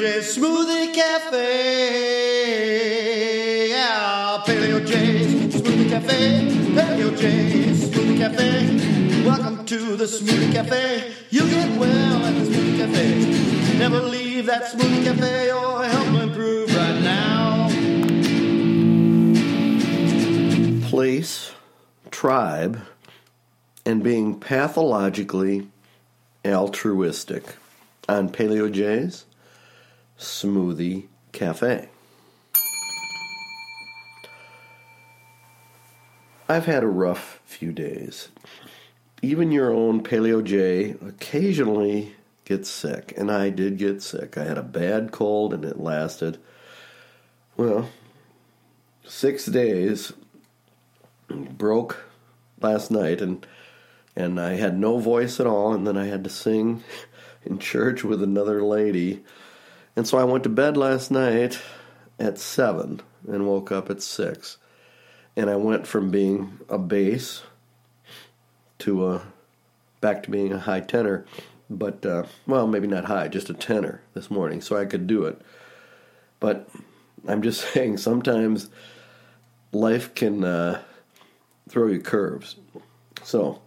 J Smoothie Cafe. Yeah, Paleo J Smoothie Cafe. Paleo J Smoothie Cafe. Welcome to the Smoothie Cafe. You get well at the Smoothie Cafe. Never leave that Smoothie Cafe or help improve right now. place, tribe, and being pathologically altruistic on Paleo J's Smoothie Cafe. I've had a rough few days. Even your own Paleo J occasionally gets sick, and I did get sick. I had a bad cold and it lasted, well, six days broke last night and and I had no voice at all and then I had to sing in church with another lady. And so I went to bed last night at 7 and woke up at 6. And I went from being a bass to a back to being a high tenor, but uh, well, maybe not high, just a tenor this morning, so I could do it. But I'm just saying, sometimes life can uh, throw you curves. So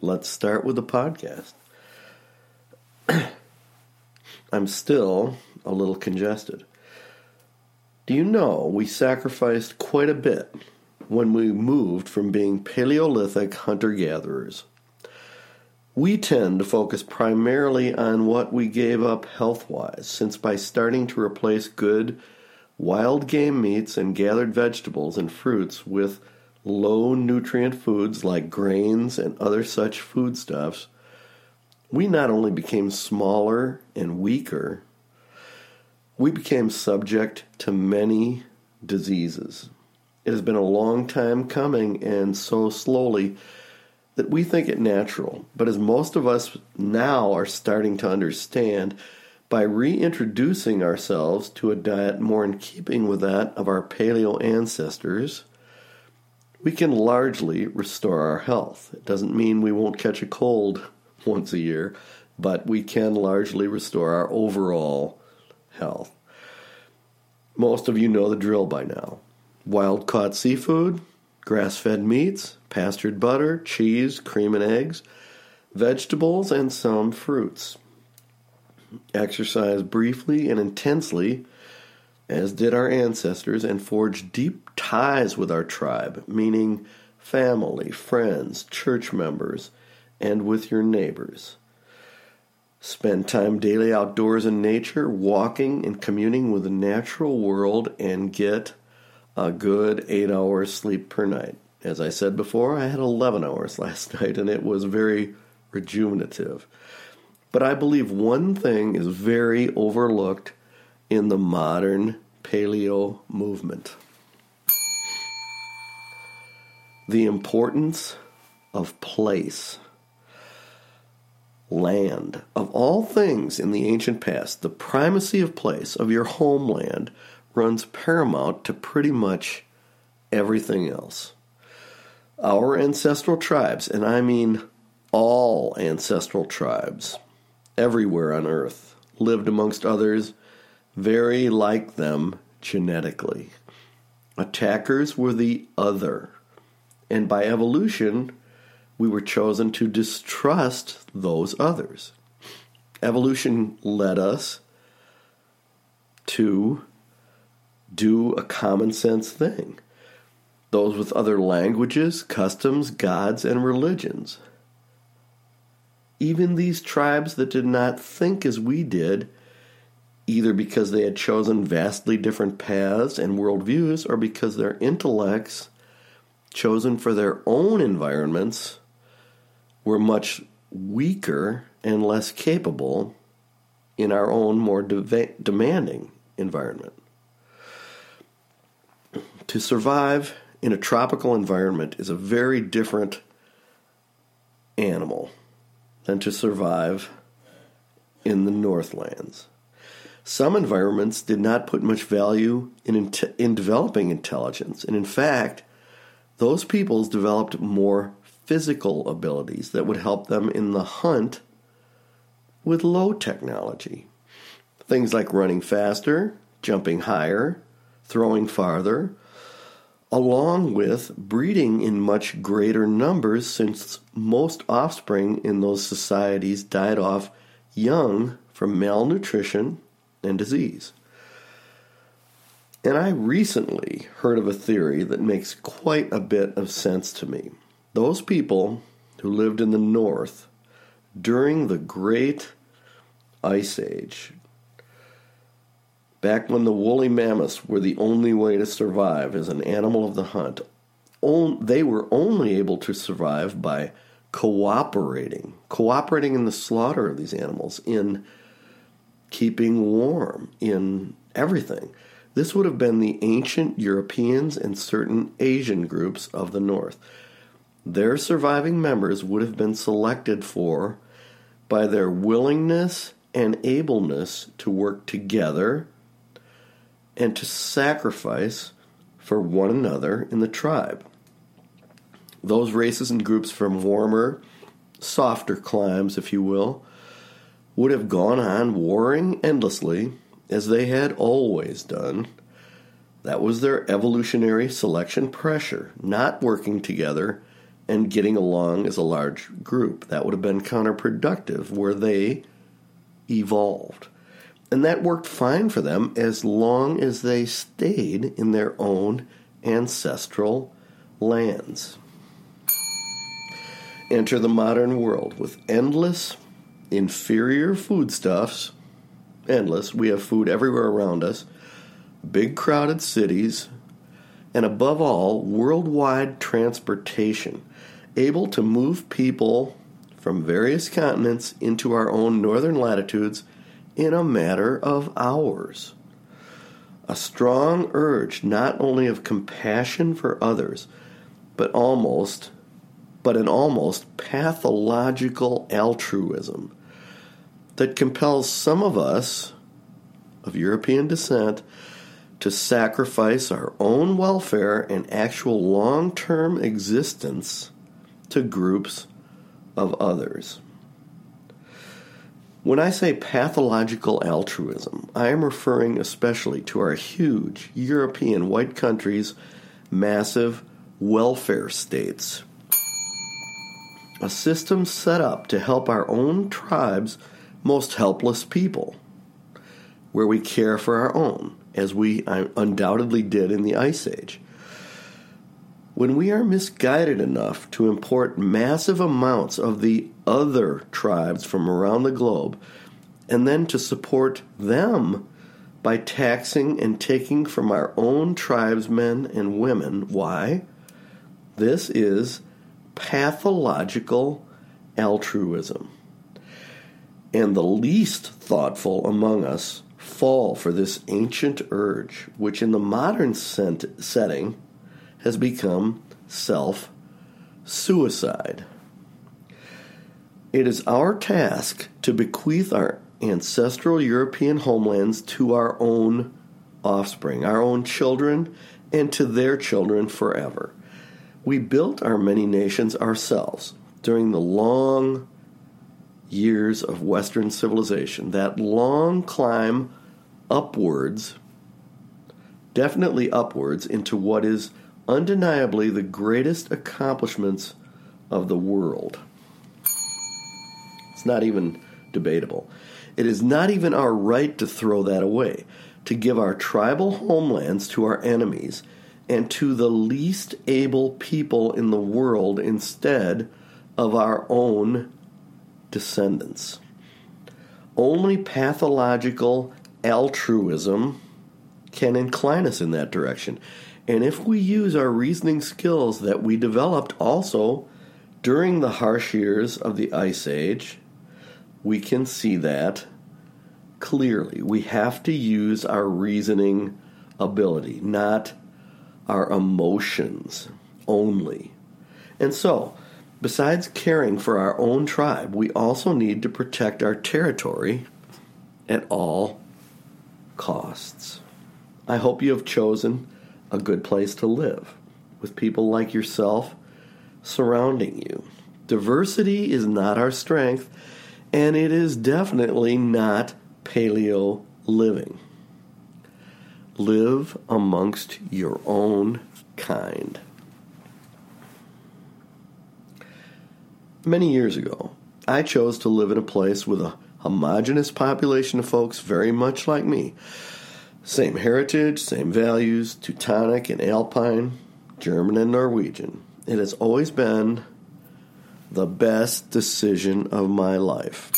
let's start with the podcast. I'm still a little congested. Do you know we sacrificed quite a bit when we moved from being Paleolithic hunter gatherers? We tend to focus primarily on what we gave up health wise, since by starting to replace good wild game meats and gathered vegetables and fruits with low nutrient foods like grains and other such foodstuffs, we not only became smaller and weaker, we became subject to many diseases. It has been a long time coming and so slowly that we think it natural. But as most of us now are starting to understand, by reintroducing ourselves to a diet more in keeping with that of our paleo ancestors, we can largely restore our health. It doesn't mean we won't catch a cold once a year, but we can largely restore our overall health. Most of you know the drill by now wild caught seafood, grass fed meats, pastured butter, cheese, cream and eggs, vegetables, and some fruits. Exercise briefly and intensely, as did our ancestors, and forge deep ties with our tribe, meaning family, friends, church members, and with your neighbors. Spend time daily outdoors in nature, walking and communing with the natural world, and get a good eight hours sleep per night. As I said before, I had 11 hours last night, and it was very rejuvenative. But I believe one thing is very overlooked in the modern paleo movement the importance of place land. Of all things in the ancient past, the primacy of place, of your homeland, runs paramount to pretty much everything else. Our ancestral tribes, and I mean all ancestral tribes, everywhere on earth, lived amongst others very like them genetically. Attackers were the other, and by evolution, we were chosen to distrust those others. Evolution led us to do a common sense thing. Those with other languages, customs, gods, and religions. Even these tribes that did not think as we did, either because they had chosen vastly different paths and worldviews, or because their intellects, chosen for their own environments, were much weaker and less capable in our own more de- demanding environment. To survive in a tropical environment is a very different animal than to survive in the Northlands. Some environments did not put much value in, in developing intelligence, and in fact, those peoples developed more physical abilities that would help them in the hunt with low technology. Things like running faster, jumping higher, throwing farther, along with breeding in much greater numbers since most offspring in those societies died off young from malnutrition and disease. And I recently heard of a theory that makes quite a bit of sense to me. Those people who lived in the north during the great ice age, back when the woolly mammoths were the only way to survive as an animal of the hunt, they were only able to survive by cooperating, cooperating in the slaughter of these animals, in keeping warm, in everything. This would have been the ancient Europeans and certain Asian groups of the North. Their surviving members would have been selected for by their willingness and ableness to work together and to sacrifice for one another in the tribe. Those races and groups from warmer, softer climes, if you will, would have gone on warring endlessly as they had always done. That was their evolutionary selection pressure, not working together and getting along as a large group. That would have been counterproductive where they evolved. And that worked fine for them as long as they stayed in their own ancestral lands. Enter the modern world with endless, inferior foodstuffs. Endless. We have food everywhere around us. Big crowded cities. And above all, worldwide transportation able to move people from various continents into our own northern latitudes in a matter of hours. A strong urge not only of compassion for others, but almost but an almost pathological altruism that compels some of us of European descent to sacrifice our own welfare and actual long term existence to groups of others. When I say pathological altruism, I am referring especially to our huge European white countries' massive welfare states. A system set up to help our own tribe's most helpless people, where we care for our own, as we uh, undoubtedly did in the Ice Age. When we are misguided enough to import massive amounts of the other tribes from around the globe, and then to support them by taxing and taking from our own tribesmen and women, why? This is pathological altruism. And the least thoughtful among us fall for this ancient urge, which in the modern setting has become self suicide. It is our task to bequeath our ancestral European homelands to our own offspring, our own children, and to their children forever. We built our many nations ourselves during the long years of Western civilization, that long climb upwards, definitely upwards, into what is undeniably the greatest accomplishments of the world. It's not even debatable. It is not even our right to throw that away, to give our tribal homelands to our enemies and to the least able people in the world instead of our own descendants. Only pathological altruism can incline us in that direction. And if we use our reasoning skills that we developed also during the harsh years of the Ice Age, we can see that clearly. We have to use our reasoning ability, not our emotions only. And so, besides caring for our own tribe, we also need to protect our territory at all costs. I hope you have chosen a good place to live with people like yourself surrounding you. Diversity is not our strength, and it is definitely not paleo living. Live amongst your own kind. Many years ago, I chose to live in a place with a homogenous population of folks very much like me. Same heritage, same values, Teutonic and Alpine, German and Norwegian. It has always been the best decision of my life.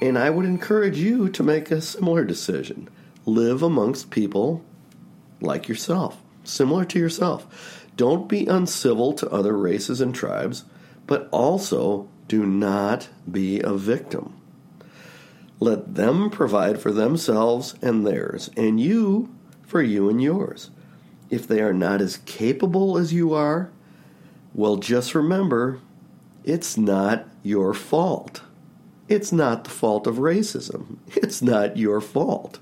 And I would encourage you to make a similar decision. Live amongst people like yourself, similar to yourself. Don't be uncivil to other races and tribes, but also do not be a victim. Let them provide for themselves and theirs, and you for you and yours. If they are not as capable as you are, well, just remember it's not your fault. It's not the fault of racism. It's not your fault.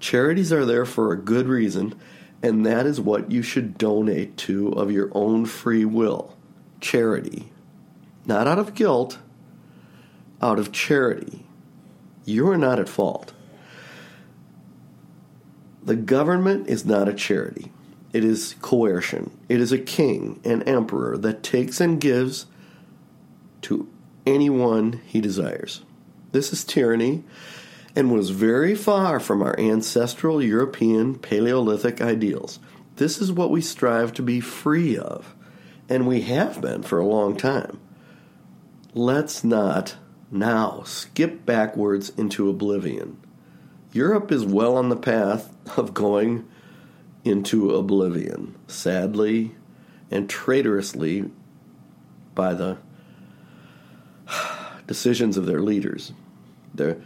Charities are there for a good reason, and that is what you should donate to of your own free will charity. Not out of guilt, out of charity. You are not at fault. The government is not a charity. It is coercion. It is a king, an emperor that takes and gives to anyone he desires. This is tyranny and was very far from our ancestral European Paleolithic ideals. This is what we strive to be free of, and we have been for a long time. Let's not now skip backwards into oblivion. Europe is well on the path of going into oblivion, sadly and traitorously by the decisions of their leaders. Their,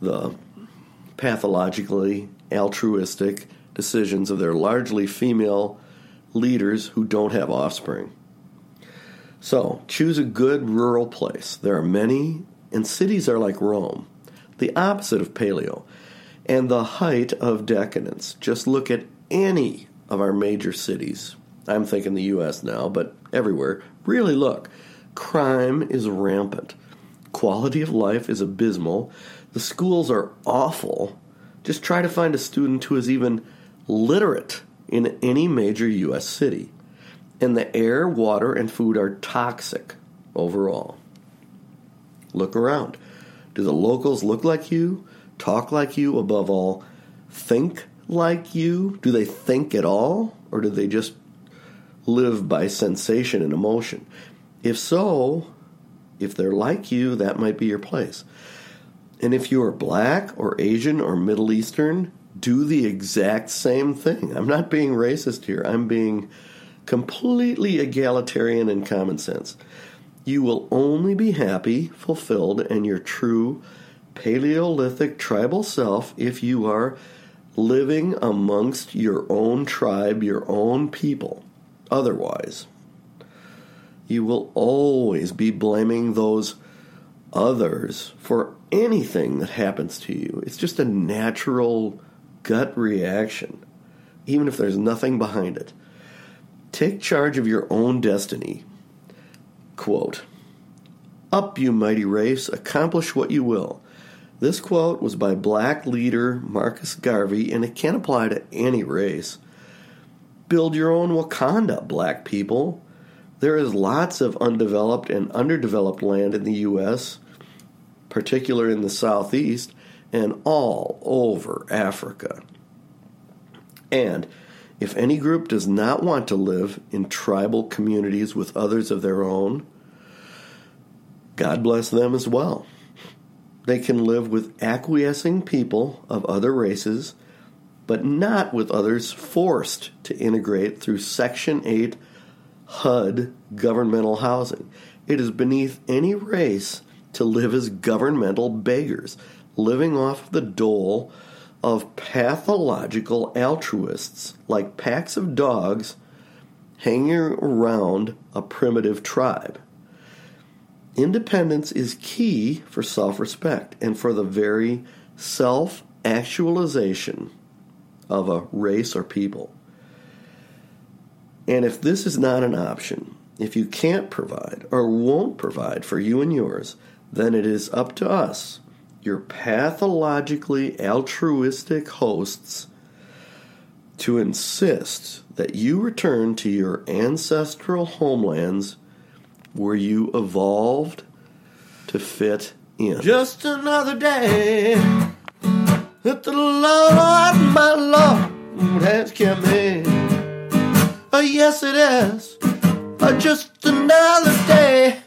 the pathologically altruistic decisions of their largely female leaders who don't have offspring. So, choose a good rural place. There are many, and cities are like Rome, the opposite of paleo, and the height of decadence. Just look at any of our major cities. I'm thinking the US now, but everywhere. Really look. Crime is rampant. Quality of life is abysmal. The schools are awful. Just try to find a student who is even literate in any major US city and the air, water, and food are toxic overall. Look around. Do the locals look like you, talk like you, above all, think like you? Do they think at all, or do they just live by sensation and emotion? If so, if they're like you, that might be your place. And if you are black or Asian or Middle Eastern, do the exact same thing. I'm not being racist here. I'm being completely egalitarian and common sense. You will only be happy, fulfilled, and your true Paleolithic tribal self if you are living amongst your own tribe, your own people. Otherwise, you will always be blaming those others for anything that happens to you. It's just a natural gut reaction, even if there's nothing behind it. Take charge of your own destiny. Quote, Up, you mighty race, accomplish what you will. This quote was by black leader Marcus Garvey, and it can apply to any race. Build your own Wakanda, black people. There is lots of undeveloped and underdeveloped land in the U.S., particularly in the southeast, and all over Africa. And if any group does not want to live in tribal communities with others of their own, God bless them as well. They can live with acquiescing people of other races, but not with others forced to integrate through Section 8 HUD governmental housing. It is beneath any race to live as governmental beggars, living off the dole of pathological altruists like packs of dogs hanging around a primitive tribe. Independence is key for self respect and for the very self actualization of a race or people. And if this is not an option, if you can't provide or won't provide for you and yours, then it is up to us your pathologically altruistic hosts to insist that you return to your ancestral homelands where you evolved to fit in. Just another day that the Lord, my Lord, has kept me. Oh, yes, it is. Oh, just another day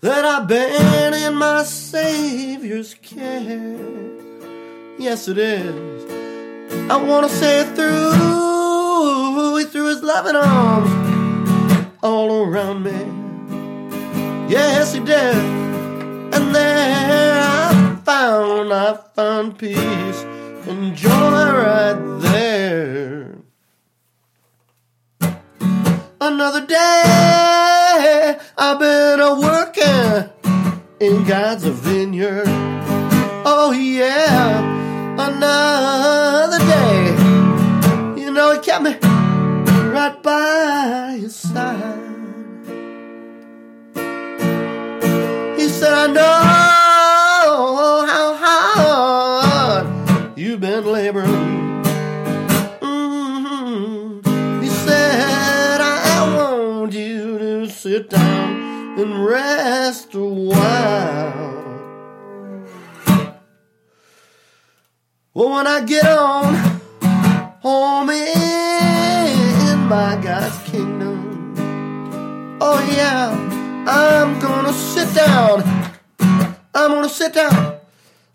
that I've been in my Savior's care. Yes, it is. I want to say it through. He threw his loving arms all around me. Yes, he did. And there I found, I found peace and joy right there. Another day I've been a working in God's vineyard. Oh yeah, another day. You know, He kept me right by His side. Rest a while. Well, when I get on home in my God's kingdom, oh yeah, I'm gonna sit down. I'm gonna sit down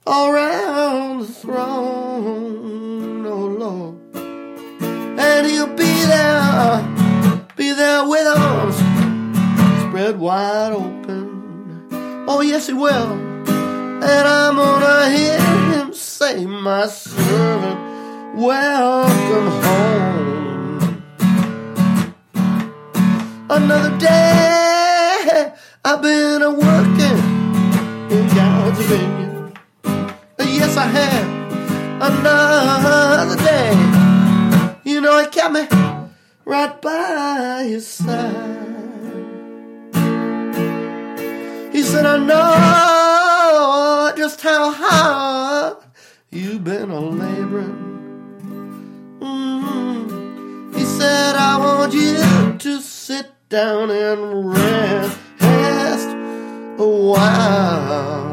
all around the throne, oh Lord. And he'll be there, be there with arms spread wide open. Oh, yes, he will. And I'm gonna hear him say, My servant, welcome home. Another day I've been a working in God's vineyard. Yes, I have. Another day. You know, he kept me right by his side. Said, I know just how hard you've been a laboring. Mm. He said, I want you to sit down and rest a while.